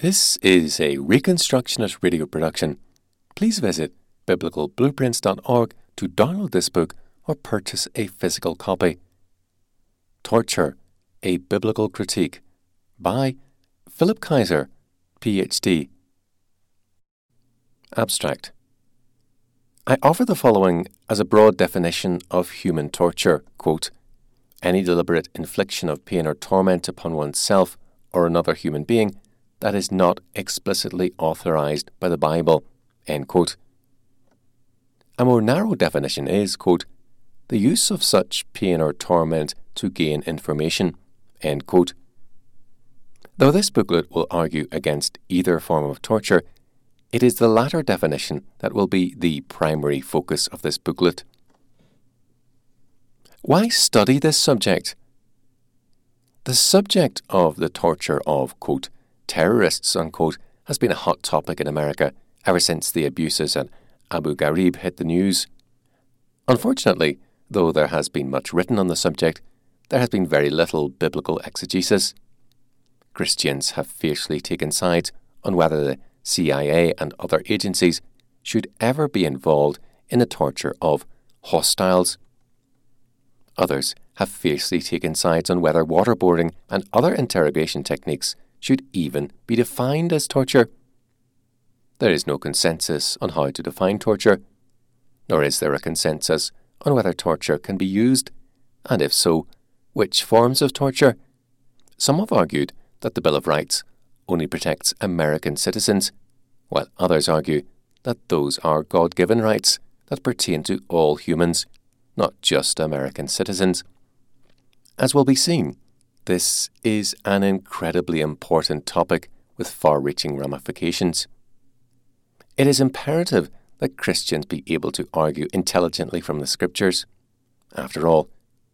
This is a Reconstructionist radio production. Please visit biblicalblueprints.org to download this book or purchase a physical copy. Torture, a Biblical Critique by Philip Kayser, PhD. Abstract I offer the following as a broad definition of human torture quote, any deliberate infliction of pain or torment upon oneself or another human being that is not explicitly authorized by the Bible. End quote. A more narrow definition is, quote, the use of such pain or torment to gain information. End quote. Though this booklet will argue against either form of torture, it is the latter definition that will be the primary focus of this booklet. Why study this subject? The subject of the torture of, quote, terrorists, unquote, has been a hot topic in America ever since the abuses at Abu Ghraib hit the news. Unfortunately, though there has been much written on the subject, there has been very little biblical exegesis. Christians have fiercely taken sides on whether the CIA and other agencies should ever be involved in the torture of hostiles. Others have fiercely taken sides on whether waterboarding and other interrogation techniques should even be defined as torture. There is no consensus on how to define torture, nor is there a consensus on whether torture can be used, and if so, which forms of torture. Some have argued that the Bill of Rights only protects American citizens, while others argue that those are God given rights that pertain to all humans, not just American citizens. As will be seen, this is an incredibly important topic with far reaching ramifications. It is imperative that Christians be able to argue intelligently from the Scriptures. After all,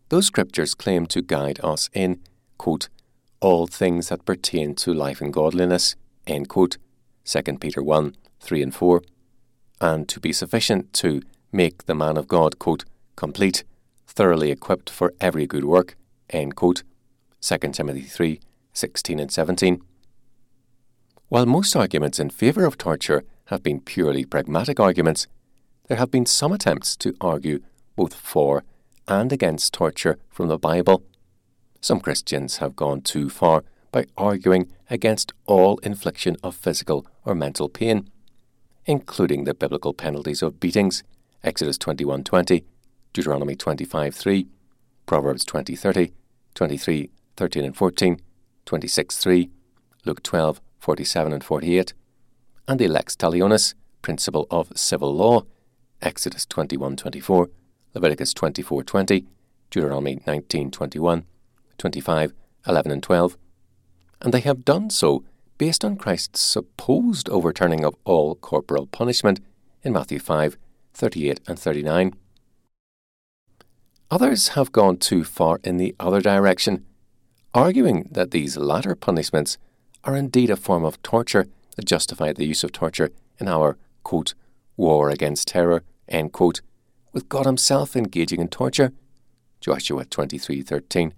those Scriptures claim to guide us in, quote, all things that pertain to life and godliness, end quote, 2 Peter 1 3 and 4, and to be sufficient to make the man of God, quote, complete, thoroughly equipped for every good work, end quote, 2 Timothy 3 16 and 17. While most arguments in favour of torture have been purely pragmatic arguments, there have been some attempts to argue both for and against torture from the Bible. Some Christians have gone too far by arguing against all infliction of physical or mental pain, including the biblical penalties of beatings, Exodus 21:20, Deuteronomy 25:3, Proverbs 20:30, 23 13 and 14, 26 3, Luke 12 47 and 48, and the lex talionis, principle of civil law, Exodus 21 24, Leviticus 24 20, Deuteronomy 19 21, 25 11 and 12, and they have done so based on Christ's supposed overturning of all corporal punishment in Matthew 5 38 and 39. Others have gone too far in the other direction arguing that these latter punishments are indeed a form of torture that justify the use of torture in our, quote, war against terror, end quote, with God Himself engaging in torture. Joshua 23:13,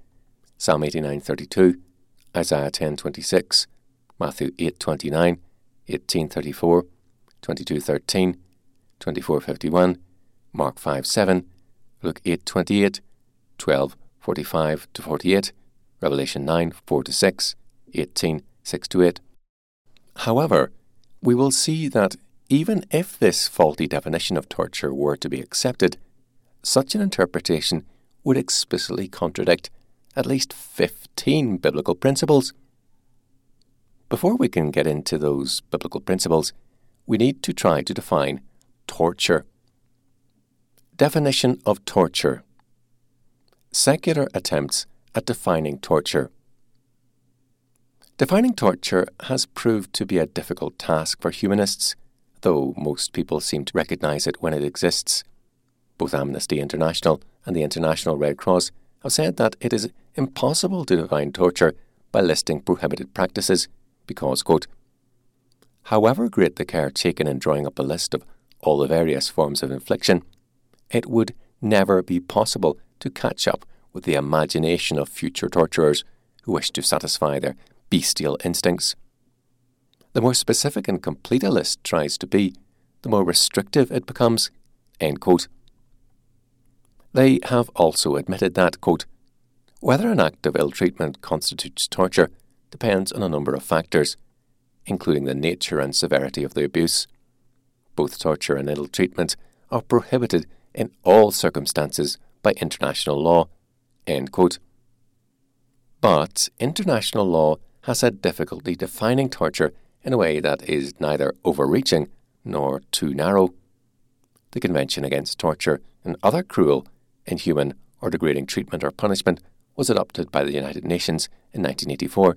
Psalm 89:32, Isaiah 10:26, Matthew 8:29, 18:34, 22:13, 24:51, Mark 5:7, Luke 8:28, 12:45 to 48, Revelation 9 4 to 6, 18 6 to 8. However, we will see that even if this faulty definition of torture were to be accepted, such an interpretation would explicitly contradict at least 15 biblical principles. Before we can get into those biblical principles, we need to try to define torture. Definition of torture Secular attempts at defining torture. Defining torture has proved to be a difficult task for humanists, though most people seem to recognize it when it exists. Both Amnesty International and the International Red Cross have said that it is impossible to define torture by listing prohibited practices because, quote, however great the care taken in drawing up a list of all the various forms of infliction, it would never be possible to catch up with the imagination of future torturers who wish to satisfy their bestial instincts. The more specific and complete a list tries to be, the more restrictive it becomes. They have also admitted that, quote, whether an act of ill treatment constitutes torture depends on a number of factors, including the nature and severity of the abuse. Both torture and ill treatment are prohibited in all circumstances by international law. But international law has had difficulty defining torture in a way that is neither overreaching nor too narrow. The Convention Against Torture and Other Cruel, Inhuman, or Degrading Treatment or Punishment was adopted by the United Nations in 1984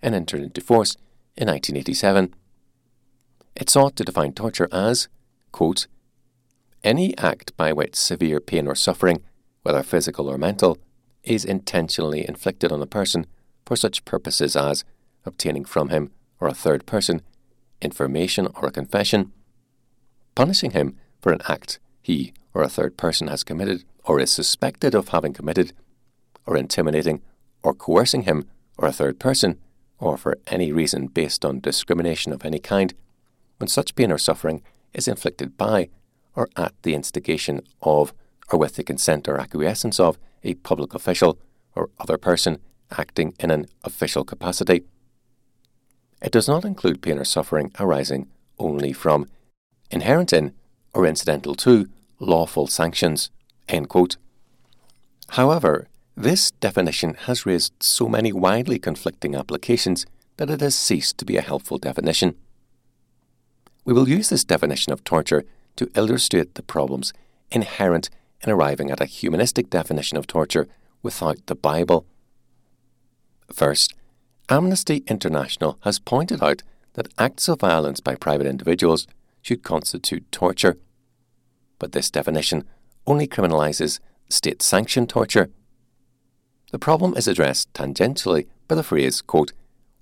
and entered into force in 1987. It sought to define torture as, quote, any act by which severe pain or suffering, whether physical or mental, is intentionally inflicted on a person for such purposes as obtaining from him or a third person information or a confession, punishing him for an act he or a third person has committed or is suspected of having committed, or intimidating or coercing him or a third person, or for any reason based on discrimination of any kind, when such pain or suffering is inflicted by or at the instigation of or with the consent or acquiescence of a public official or other person acting in an official capacity. It does not include pain or suffering arising only from, inherent in, or incidental to lawful sanctions. However, this definition has raised so many widely conflicting applications that it has ceased to be a helpful definition. We will use this definition of torture to illustrate the problems inherent in arriving at a humanistic definition of torture without the Bible. First, Amnesty International has pointed out that acts of violence by private individuals should constitute torture. But this definition only criminalizes state sanctioned torture the problem is addressed tangentially by the phrase, quote,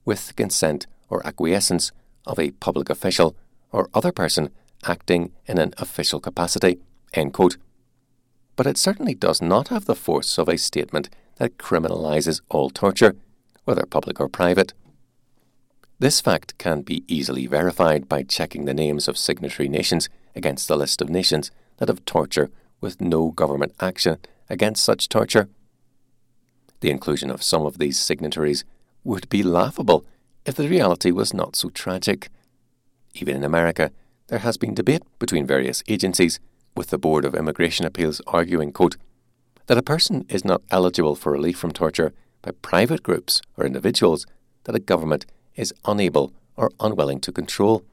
with consent or acquiescence of a public official or other person acting in an official capacity, end quote. But it certainly does not have the force of a statement that criminalizes all torture, whether public or private. This fact can be easily verified by checking the names of signatory nations against the list of nations that have torture with no government action against such torture. The inclusion of some of these signatories would be laughable if the reality was not so tragic. Even in America, there has been debate between various agencies, with the Board of Immigration Appeals arguing, quote, that a person is not eligible for relief from torture by private groups or individuals that a government is unable or unwilling to control.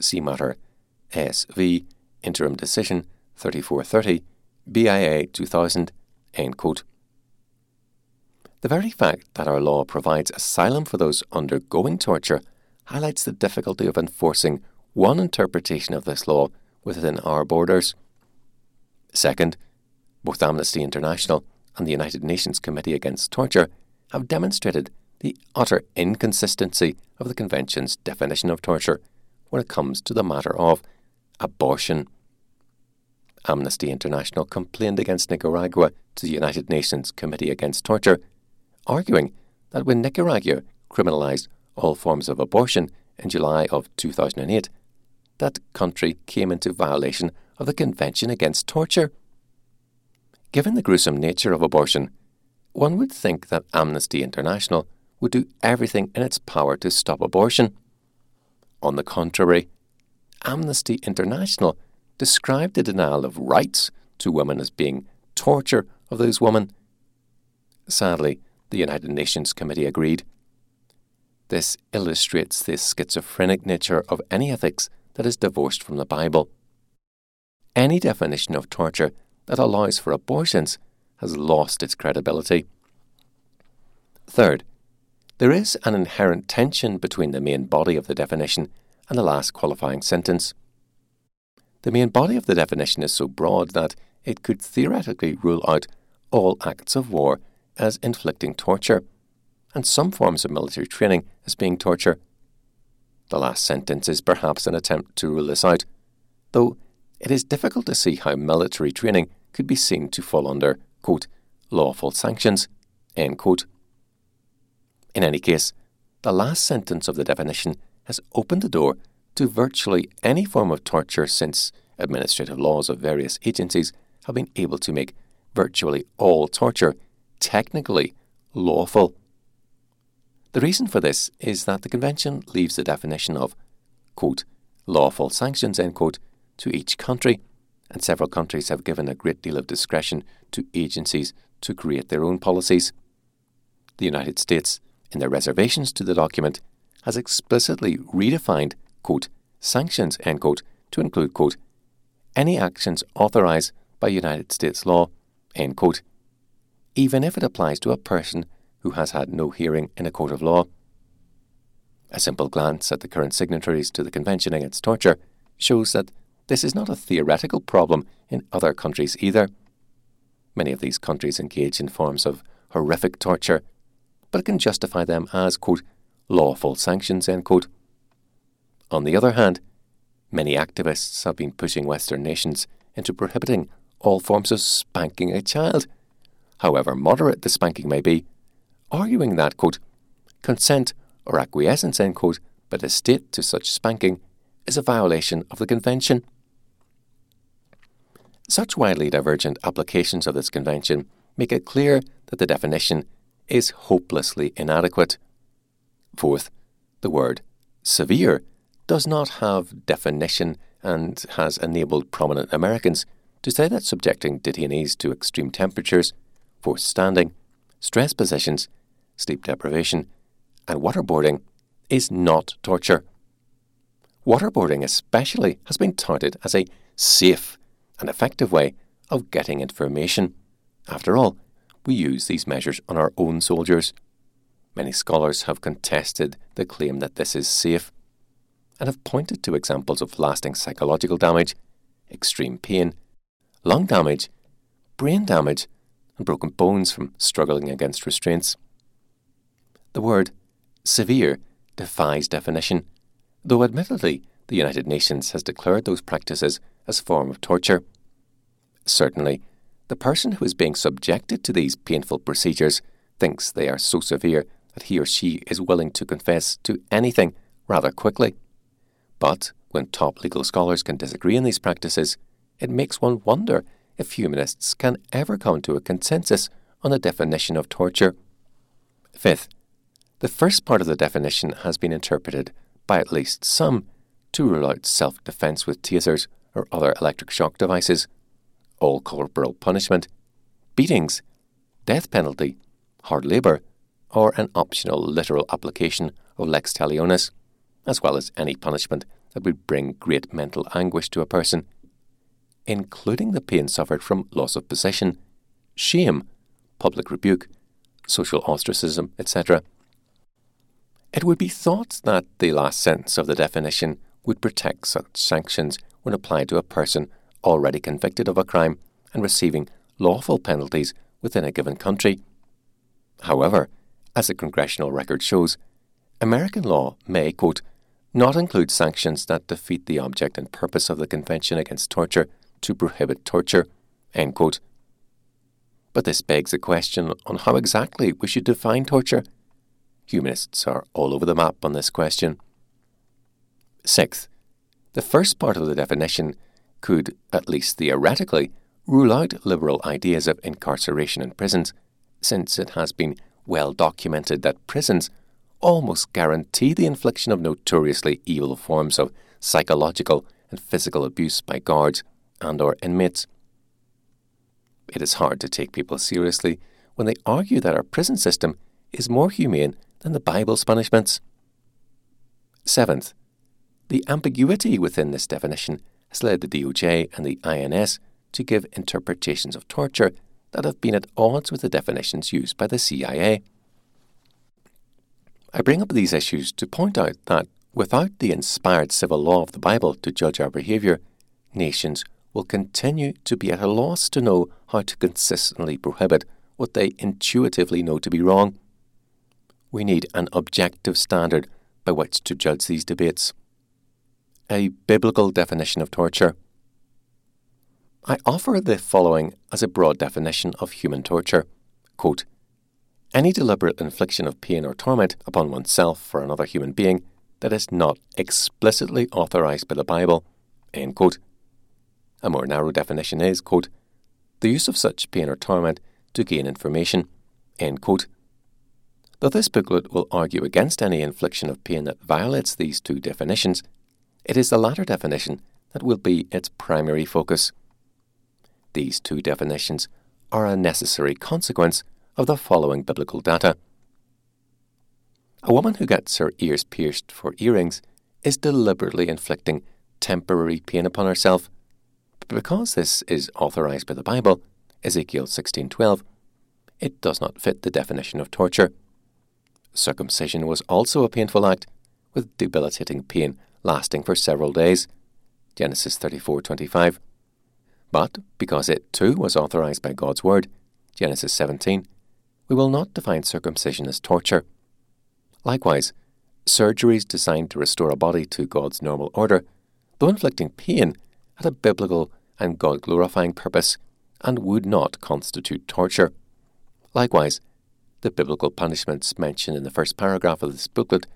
See matter SV Interim Decision 3430 BIA 2000 end quote. The very fact that our law provides asylum for those undergoing torture highlights the difficulty of enforcing one interpretation of this law within our borders. Second, both Amnesty International and the United Nations Committee Against Torture have demonstrated the utter inconsistency of the Convention's definition of torture when it comes to the matter of abortion. Amnesty International complained against Nicaragua to the United Nations Committee Against Torture arguing that when Nicaragua criminalized all forms of abortion in July of 2008, that country came into violation of the Convention Against Torture. Given the gruesome nature of abortion, one would think that Amnesty International would do everything in its power to stop abortion. On the contrary, Amnesty International described the denial of rights to women as being torture of those women. Sadly, the United Nations Committee agreed. This illustrates the schizophrenic nature of any ethics that is divorced from the Bible. Any definition of torture that allows for abortions has lost its credibility. Third, there is an inherent tension between the main body of the definition and the last qualifying sentence. The main body of the definition is so broad that it could theoretically rule out all acts of war as inflicting torture, and some forms of military training as being torture. The last sentence is perhaps an attempt to rule this out, though it is difficult to see how military training could be seen to fall under, quote, lawful sanctions, end quote. In any case, the last sentence of the definition has opened the door to virtually any form of torture since administrative laws of various agencies have been able to make virtually all torture technically lawful. The reason for this is that the Convention leaves the definition of, quote, lawful sanctions, end quote, to each country, and several countries have given a great deal of discretion to agencies to create their own policies. The United States, in their reservations to the document, has explicitly redefined, quote, sanctions, end quote, to include, quote, any actions authorized by United States law, end quote, even if it applies to a person who has had no hearing in a court of law. A simple glance at the current signatories to the Convention Against Torture shows that this is not a theoretical problem in other countries either. Many of these countries engage in forms of horrific torture, but can justify them as, quote, lawful sanctions, end quote. On the other hand, many activists have been pushing Western nations into prohibiting all forms of spanking a child, however moderate the spanking may be, arguing that, quote, consent or acquiescence, end quote, by the state to such spanking is a violation of the Convention. Such widely divergent applications of this Convention make it clear that the definition is hopelessly inadequate. Fourth, the word severe does not have definition and has enabled prominent Americans to say that subjecting detainees to extreme temperatures, forced standing, stress positions, sleep deprivation, and waterboarding is not torture. Waterboarding, especially, has been touted as a safe and effective way of getting information. After all, we use these measures on our own soldiers. Many scholars have contested the claim that this is safe and have pointed to examples of lasting psychological damage, extreme pain, lung damage, brain damage, and broken bones from struggling against restraints. The word severe defies definition, though admittedly the United Nations has declared those practices as a form of torture. Certainly, the person who is being subjected to these painful procedures thinks they are so severe that he or she is willing to confess to anything rather quickly. But when top legal scholars can disagree on these practices, it makes one wonder if humanists can ever come to a consensus on a definition of torture. Fifth, the first part of the definition has been interpreted by at least some to rule out self defense with tasers or other electric shock devices, all corporal punishment, beatings, death penalty, hard labour, or an optional literal application of lex talionis, as well as any punishment that would bring great mental anguish to a person, including the pain suffered from loss of possession, shame, public rebuke, social ostracism, etc. It would be thought that the last sentence of the definition would protect such sanctions when applied to a person already convicted of a crime and receiving lawful penalties within a given country. However, as the congressional record shows, American law may, quote, not include sanctions that defeat the object and purpose of the Convention Against Torture to prohibit torture, end quote. But this begs the question on how exactly we should define torture Humanists are all over the map on this question. Sixth, the first part of the definition could, at least theoretically, rule out liberal ideas of incarceration in prisons, since it has been well documented that prisons almost guarantee the infliction of notoriously evil forms of psychological and physical abuse by guards and or inmates. It is hard to take people seriously when they argue that our prison system is more humane than the Bible's punishments. Seventh, the ambiguity within this definition has led the DOJ and the INS to give interpretations of torture that have been at odds with the definitions used by the CIA. I bring up these issues to point out that without the inspired civil law of the Bible to judge our behaviour, nations will continue to be at a loss to know how to consistently prohibit what they intuitively know to be wrong we need an objective standard by which to judge these debates. A biblical definition of torture. I offer the following as a broad definition of human torture Quote, Any deliberate infliction of pain or torment upon oneself or another human being that is not explicitly authorized by the Bible. A more narrow definition is, quote, the use of such pain or torment to gain information. End quote. Though this booklet will argue against any infliction of pain that violates these two definitions, it is the latter definition that will be its primary focus. These two definitions are a necessary consequence of the following biblical data. A woman who gets her ears pierced for earrings is deliberately inflicting temporary pain upon herself. But because this is authorized by the Bible, Ezekiel 16:12, it does not fit the definition of torture. Circumcision was also a painful act, with debilitating pain lasting for several days. Genesis 34:25. But because it too was authorized by God's word, Genesis 17, we will not define circumcision as torture. Likewise, surgeries designed to restore a body to God's normal order, though inflicting pain, had a biblical and God glorifying purpose and would not constitute torture. Likewise, the biblical punishments mentioned in the first paragraph of this booklet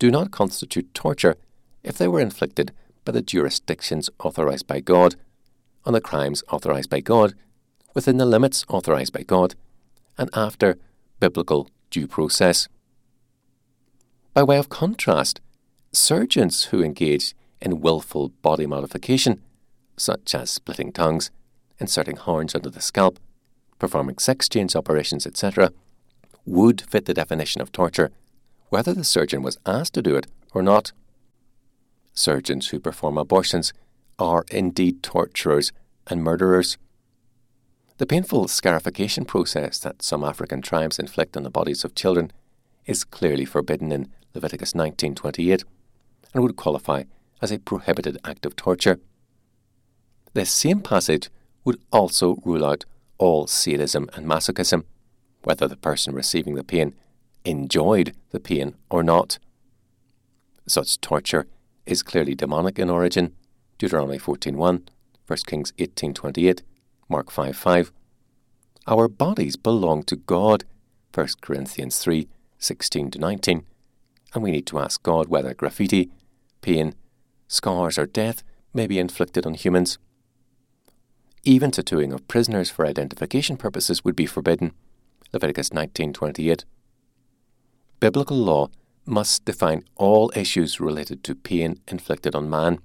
do not constitute torture if they were inflicted by the jurisdictions authorized by God, on the crimes authorized by God, within the limits authorized by God, and after biblical due process. By way of contrast, surgeons who engage in willful body modification, such as splitting tongues, inserting horns under the scalp, performing sex change operations, etc., would fit the definition of torture, whether the surgeon was asked to do it or not. Surgeons who perform abortions are indeed torturers and murderers. The painful scarification process that some African tribes inflict on the bodies of children is clearly forbidden in Leviticus 19:28 and would qualify as a prohibited act of torture. This same passage would also rule out all sadism and masochism, whether the person receiving the pain enjoyed the pain or not. Such torture is clearly demonic in origin. Deuteronomy 14.1, 1 Kings 18.28, Mark 5.5. Our bodies belong to God, 1 Corinthians 3, 16 to 19, and we need to ask God whether graffiti, pain, scars, or death may be inflicted on humans. Even tattooing of prisoners for identification purposes would be forbidden. Leviticus 19:28. Biblical law must define all issues related to pain inflicted on man.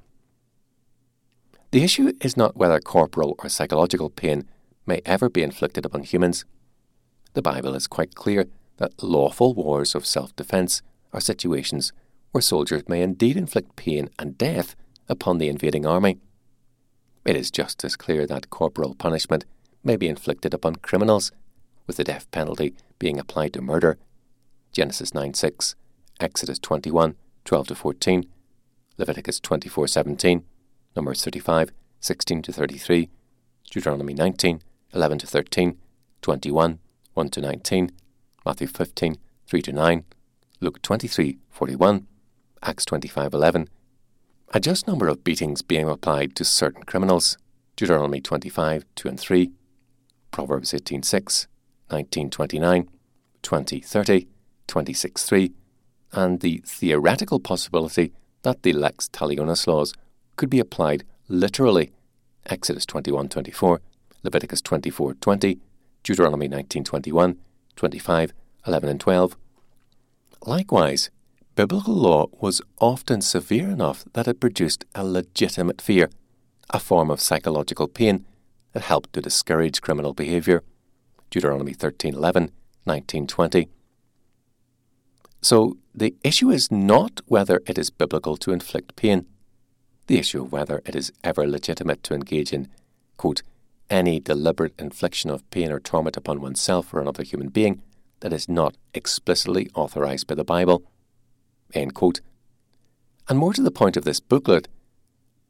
The issue is not whether corporal or psychological pain may ever be inflicted upon humans. The Bible is quite clear that lawful wars of self defense are situations where soldiers may indeed inflict pain and death upon the invading army. It is just as clear that corporal punishment may be inflicted upon criminals, with the death penalty being applied to murder. Genesis 9 6, Exodus 21 12 to 14, Leviticus 24 17, Numbers 35 16 to 33, Deuteronomy 19 11 to 13, 21 1 to 19, Matthew 15 3 to 9, Luke 23 41, Acts 25 11, a just number of beatings being applied to certain criminals, Deuteronomy 25 2 and 3, Proverbs 18 6, 19 29, 20 30, 26 3, and the theoretical possibility that the lex talionis laws could be applied literally, Exodus 21 24, Leviticus 24 20, Deuteronomy 19:21, 25 11 and 12. Likewise, biblical law was often severe enough that it produced a legitimate fear, a form of psychological pain that helped to discourage criminal behavior. Deuteronomy 13:11, 19:20. So the issue is not whether it is biblical to inflict pain. The issue of whether it is ever legitimate to engage in, quote, any deliberate infliction of pain or torment upon oneself or another human being that is not explicitly authorized by the Bible. End quote. And more to the point of this booklet,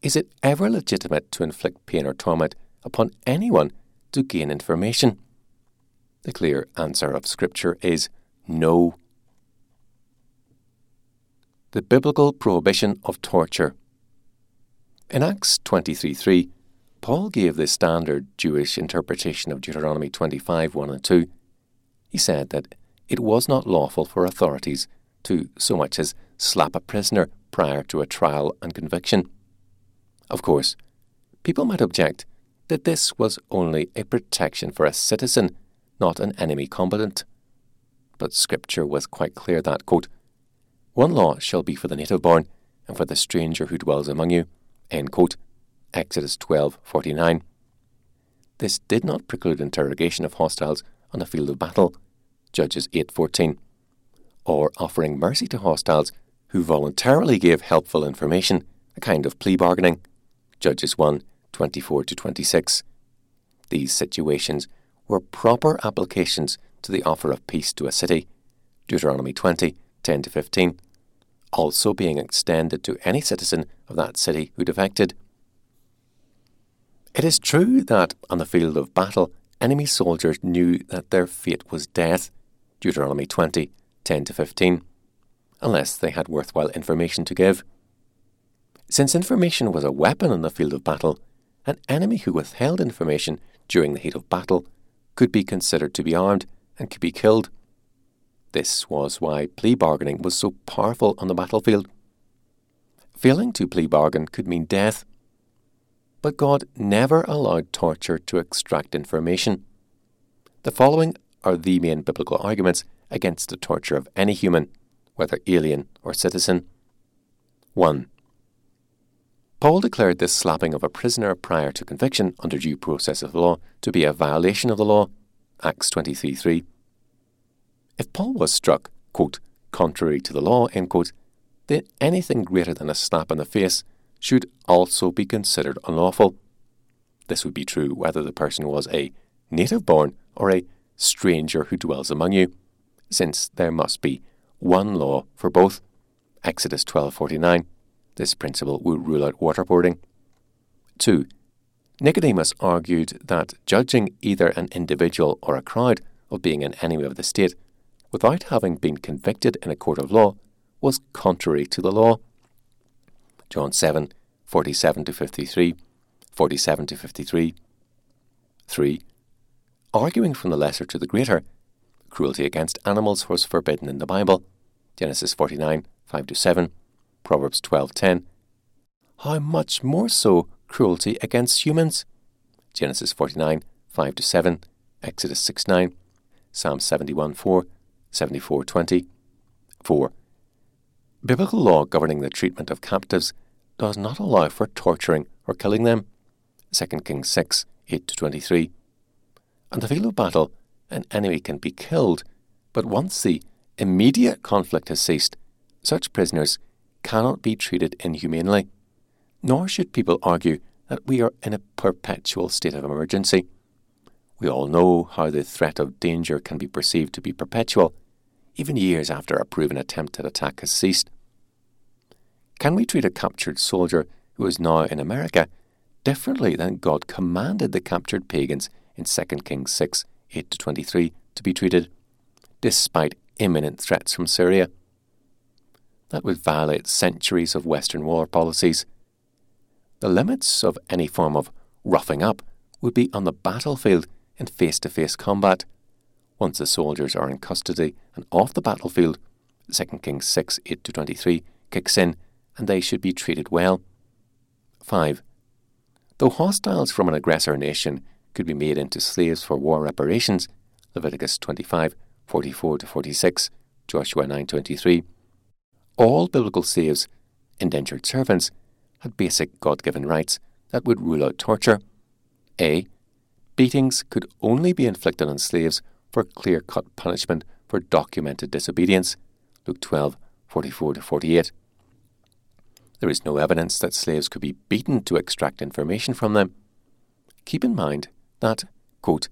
is it ever legitimate to inflict pain or torment upon anyone to gain information? The clear answer of Scripture is no. The biblical prohibition of torture. In Acts 23:3, Paul gave the standard Jewish interpretation of Deuteronomy 25 1 and 2. He said that it was not lawful for authorities to so much as slap a prisoner prior to a trial and conviction. Of course, people might object that this was only a protection for a citizen, not an enemy combatant. But Scripture was quite clear that, quote, one law shall be for the native born, and for the stranger who dwells among you. End quote. Exodus 12:49. This did not preclude interrogation of hostiles on the field of battle, Judges 8:14, or offering mercy to hostiles who voluntarily gave helpful information, a kind of plea bargaining, Judges 1 24 to 26. These situations were proper applications to the offer of peace to a city, Deuteronomy 20 10 to 15, also being extended to any citizen of that city who defected. It is true that on the field of battle, enemy soldiers knew that their fate was death, Deuteronomy 20 10 to 15, unless they had worthwhile information to give. Since information was a weapon on the field of battle, an enemy who withheld information during the heat of battle could be considered to be armed and could be killed. This was why plea bargaining was so powerful on the battlefield. Failing to plea bargain could mean death. But God never allowed torture to extract information. The following are the main biblical arguments against the torture of any human, whether alien or citizen. 1. Paul declared this slapping of a prisoner prior to conviction under due process of law to be a violation of the law. Acts 23:3. If Paul was struck, quote, contrary to the law, end quote, then anything greater than a slap in the face should also be considered unlawful. This would be true whether the person was a native born or a stranger who dwells among you, since there must be one law for both. Exodus 12:49. This principle would rule out waterboarding. 2. Nicodemus argued that judging either an individual or a crowd of being an enemy of the state without having been convicted in a court of law was contrary to the law. John 7 47 to 53, 47 to 53. 3. Arguing from the lesser to the greater, cruelty against animals was forbidden in the Bible. Genesis 49 5 to 7, Proverbs 12:10. How much more so cruelty against humans? Genesis 49 5 to 7, Exodus 6 9, Psalm 71 4, 74 20. 4. Biblical law governing the treatment of captives does not allow for torturing or killing them. 2 Kings 6 8 to 23. On the field of battle, an enemy can be killed, but once the immediate conflict has ceased, such prisoners cannot be treated inhumanely. Nor should people argue that we are in a perpetual state of emergency. We all know how the threat of danger can be perceived to be perpetual, even years after a proven attempt at attack has ceased. Can we treat a captured soldier who is now in America differently than God commanded the captured pagans in 2 Kings 6 8 to 23 to be treated, despite imminent threats from Syria? That would violate centuries of Western war policies. The limits of any form of roughing up would be on the battlefield in face to face combat. Once the soldiers are in custody and off the battlefield, 2 Kings 6 8 to 23 kicks in and they should be treated well. 5. Though hostiles from an aggressor nation could be made into slaves for war reparations, Leviticus 25, 44 to 46, Joshua 9:23, all biblical slaves, indentured servants, had basic God-given rights that would rule out torture. A. Beatings could only be inflicted on slaves for clear-cut punishment for documented disobedience, Luke 12, 44 48. There is no evidence that slaves could be beaten to extract information from them. Keep in mind that, quote,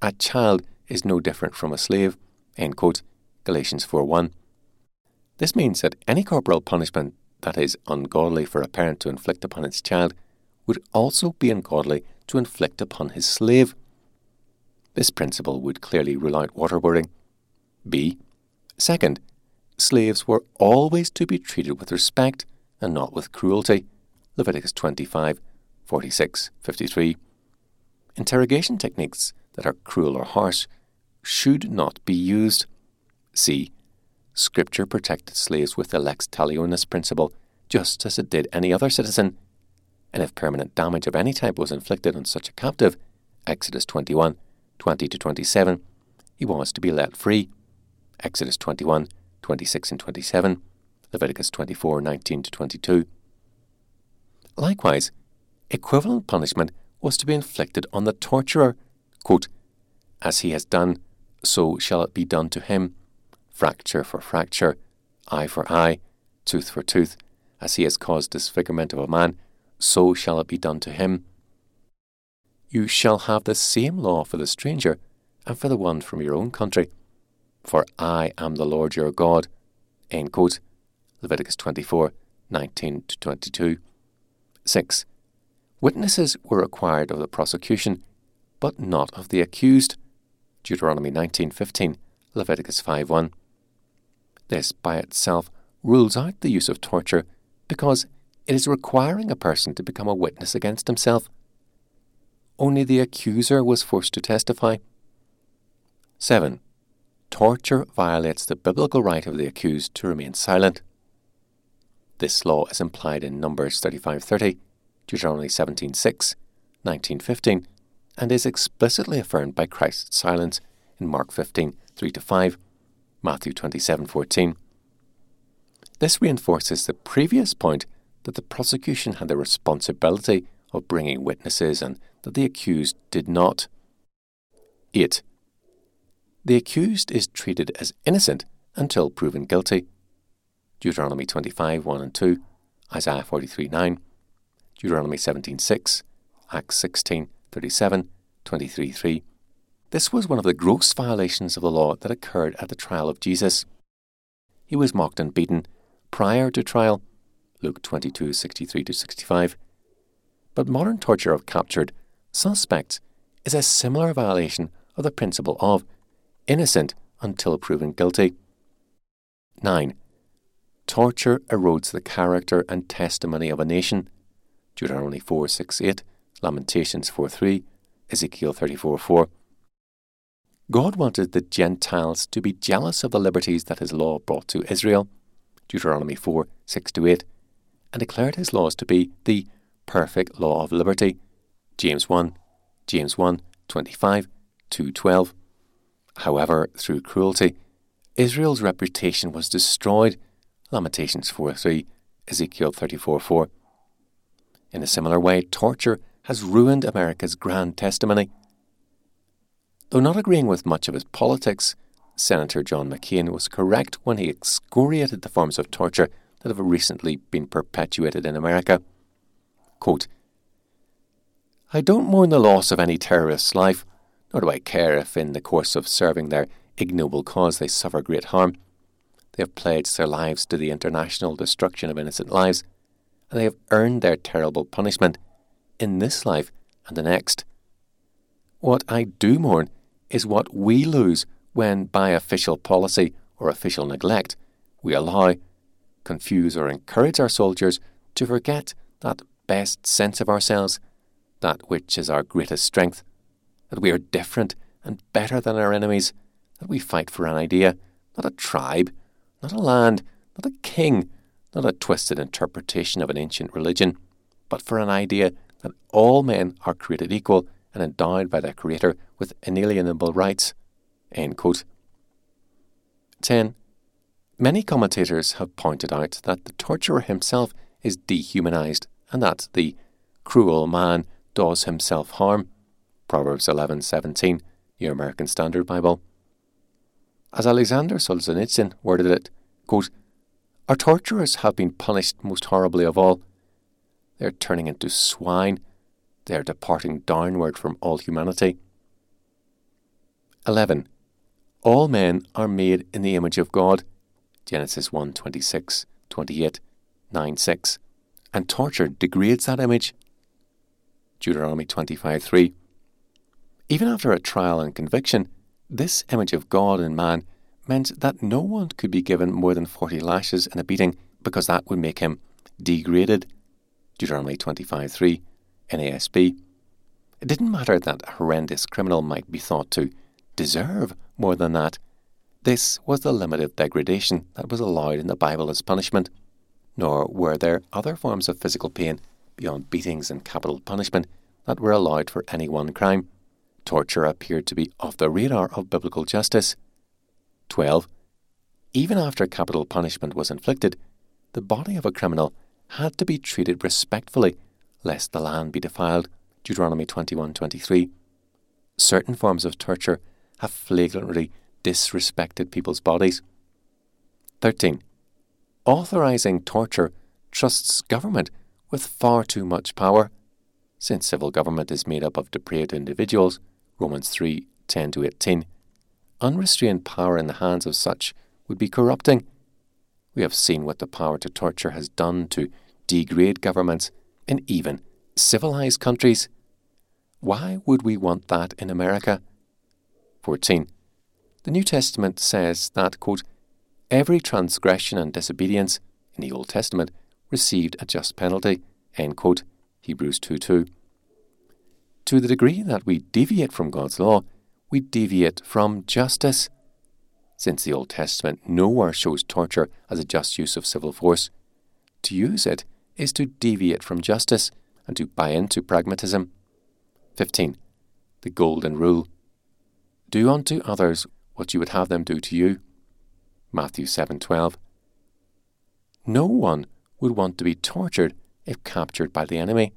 a child is no different from a slave, end quote, Galatians 4.1. This means that any corporal punishment that is ungodly for a parent to inflict upon its child would also be ungodly to inflict upon his slave. This principle would clearly rule out waterboarding. B. Second, slaves were always to be treated with respect and not with cruelty. Leviticus 25, 46, 53. Interrogation techniques that are cruel or harsh should not be used. C. Scripture protected slaves with the lex talionis principle, just as it did any other citizen. And if permanent damage of any type was inflicted on such a captive, Exodus 21, 20 to 27, he was to be let free. Exodus 21, 26 and 27, Leviticus 24, 19 to 22. Likewise, equivalent punishment was to be inflicted on the torturer, quote, As he has done, so shall it be done to him. Fracture for fracture, eye for eye, tooth for tooth. As he has caused disfigurement of a man, so shall it be done to him. You shall have the same law for the stranger and for the one from your own country. For I am the Lord your God. End quote. Leviticus 24, 19 to 22. 6. Witnesses were required of the prosecution, but not of the accused. Deuteronomy 19:15, Leviticus 5:1. This by itself rules out the use of torture because it is requiring a person to become a witness against himself. Only the accuser was forced to testify. 7. Torture violates the biblical right of the accused to remain silent. This law is implied in Numbers 35:30, Deuteronomy 17:6, 19:15, and is explicitly affirmed by Christ's silence in Mark 15:3 to 5, Matthew 27:14. This reinforces the previous point that the prosecution had the responsibility of bringing witnesses and that the accused did not. 8. The accused is treated as innocent until proven guilty. Deuteronomy 25 1 and 2, Isaiah 43 9, Deuteronomy 17 6, Acts 16 37, 23 3. This was one of the gross violations of the law that occurred at the trial of Jesus. He was mocked and beaten prior to trial, Luke 22 63 to 65. But modern torture of captured suspects is a similar violation of the principle of innocent until proven guilty. 9. Torture erodes the character and testimony of a nation. Deuteronomy 4 6 8, Lamentations 4 3, Ezekiel 34 4. God wanted the Gentiles to be jealous of the liberties that his law brought to Israel. Deuteronomy 4 6 8, and declared his laws to be the perfect law of liberty. James 1, James 1 25 2 12. However, through cruelty, Israel's reputation was destroyed. Lamentations 4 3, Ezekiel 34 4. In a similar way, torture has ruined America's grand testimony. Though not agreeing with much of his politics, Senator John McCain was correct when he excoriated the forms of torture that have recently been perpetuated in America. Quote, I don't mourn the loss of any terrorist's life, nor do I care if in the course of serving their ignoble cause they suffer great harm. They have pledged their lives to the international destruction of innocent lives, and they have earned their terrible punishment in this life and the next. What I do mourn is what we lose when, by official policy or official neglect, we allow, confuse, or encourage our soldiers to forget that best sense of ourselves, that which is our greatest strength that we are different and better than our enemies, that we fight for an idea, not a tribe, not a land, not a king, not a twisted interpretation of an ancient religion, but for an idea that all men are created equal and endowed by their Creator with inalienable rights. 10. Many commentators have pointed out that the torturer himself is dehumanized and that the cruel man does himself harm. Proverbs 11:17, New American Standard Bible. As Alexander Solzhenitsyn worded it, quote, Our torturers have been punished most horribly of all. They are turning into swine. They are departing downward from all humanity. 11. All men are made in the image of God. Genesis 1 26, 28, 9 6. And torture degrades that image. Deuteronomy 25 3. Even after a trial and conviction, this image of God in man meant that no one could be given more than 40 lashes and a beating because that would make him degraded. Deuteronomy 25:3, NASB. It didn't matter that a horrendous criminal might be thought to deserve more than that. This was the limit of degradation that was allowed in the Bible as punishment, nor were there other forms of physical pain beyond beatings and capital punishment that were allowed for any one crime. Torture appeared to be off the radar of biblical justice. 12. Even after capital punishment was inflicted, the body of a criminal had to be treated respectfully, lest the land be defiled. Deuteronomy 21:23. Certain forms of torture have flagrantly disrespected people's bodies. 13. Authorizing torture trusts government with far too much power. Since civil government is made up of depraved individuals, Romans 3 10 to 18, unrestrained power in the hands of such would be corrupting. We have seen what the power to torture has done to degrade governments in even civilized countries. Why would we want that in America? 14. The New Testament says that, quote, every transgression and disobedience in the Old Testament received a just penalty, end quote, Hebrews 2 2. To the degree that we deviate from God's law, we deviate from justice. Since the Old Testament nowhere shows torture as a just use of civil force, to use it is to deviate from justice and to buy into pragmatism. 15. The Golden Rule Do unto others what you would have them do to you. Matthew 7:12. No one would want to be tortured if captured by the enemy.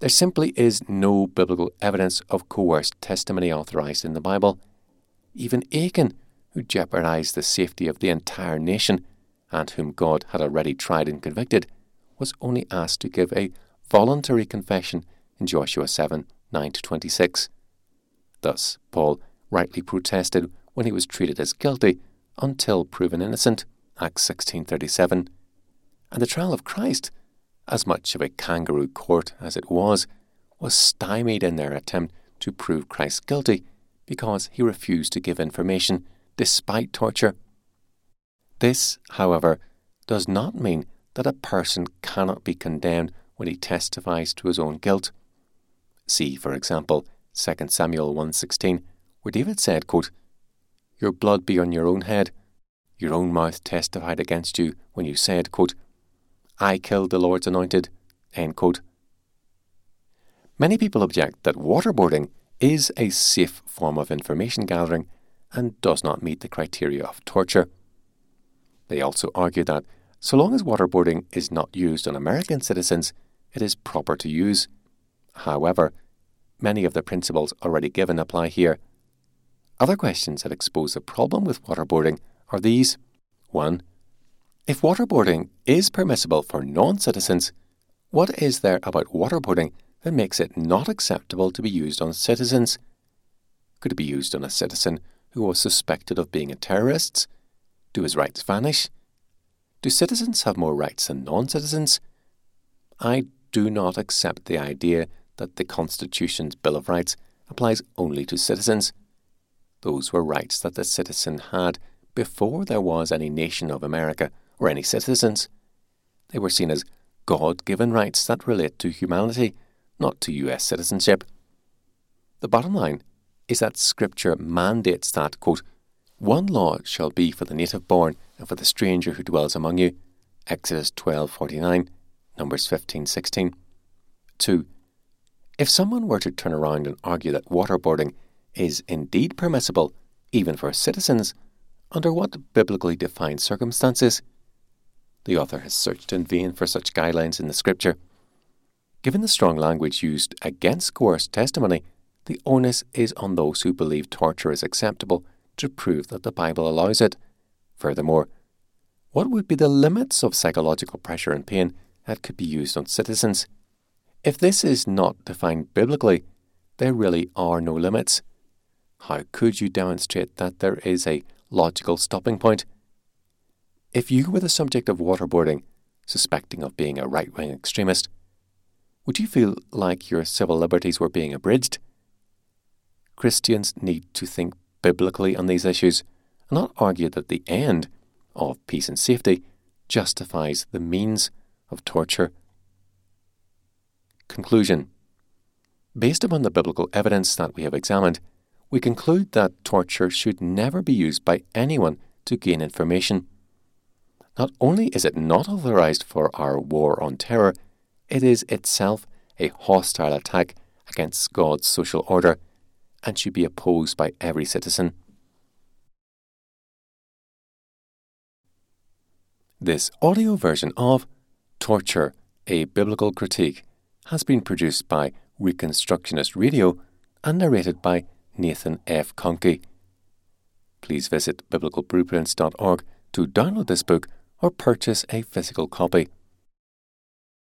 There simply is no biblical evidence of coerced testimony authorized in the Bible. Even Achan, who jeopardized the safety of the entire nation and whom God had already tried and convicted, was only asked to give a voluntary confession in Joshua 7 9 to 26. Thus, Paul rightly protested when he was treated as guilty until proven innocent, Acts 16:37. And the trial of Christ, as much of a kangaroo court as it was, was stymied in their attempt to prove Christ guilty because he refused to give information despite torture. This, however, does not mean that a person cannot be condemned when he testifies to his own guilt. See, for example, 2 Samuel 1:16, where David said, quote, Your blood be on your own head. Your own mouth testified against you when you said, quote, I killed the Lord's anointed. Many people object that waterboarding is a safe form of information gathering and does not meet the criteria of torture. They also argue that so long as waterboarding is not used on American citizens, it is proper to use. However, many of the principles already given apply here. Other questions that expose a problem with waterboarding are these 1. If waterboarding is permissible for non citizens, what is there about waterboarding that makes it not acceptable to be used on citizens? Could it be used on a citizen who was suspected of being a terrorist? Do his rights vanish? Do citizens have more rights than non citizens? I do not accept the idea that the Constitution's Bill of Rights applies only to citizens. Those were rights that the citizen had before there was any nation of America or any citizens. They were seen as God given rights that relate to humanity, not to US citizenship. The bottom line is that Scripture mandates that, quote, one law shall be for the native born and for the stranger who dwells among you. Exodus 12:49, Numbers 15:16. 2. If someone were to turn around and argue that waterboarding is indeed permissible, even for citizens, under what biblically defined circumstances? The author has searched in vain for such guidelines in the scripture. Given the strong language used against coerced testimony, the onus is on those who believe torture is acceptable to prove that the Bible allows it. Furthermore, what would be the limits of psychological pressure and pain that could be used on citizens? If this is not defined biblically, there really are no limits. How could you demonstrate that there is a logical stopping point? If you were the subject of waterboarding, suspecting of being a right wing extremist, would you feel like your civil liberties were being abridged? Christians need to think biblically on these issues and not argue that the end of peace and safety justifies the means of torture. Conclusion Based upon the biblical evidence that we have examined, we conclude that torture should never be used by anyone to gain information. Not only is it not authorized for our war on terror, it is itself a hostile attack against God's social order and should be opposed by every citizen. This audio version of Torture, a Biblical Critique, has been produced by Reconstructionist Radio and narrated by Nathan F. Conkey. Please visit biblicalblueprints.org to download this book or purchase a physical copy.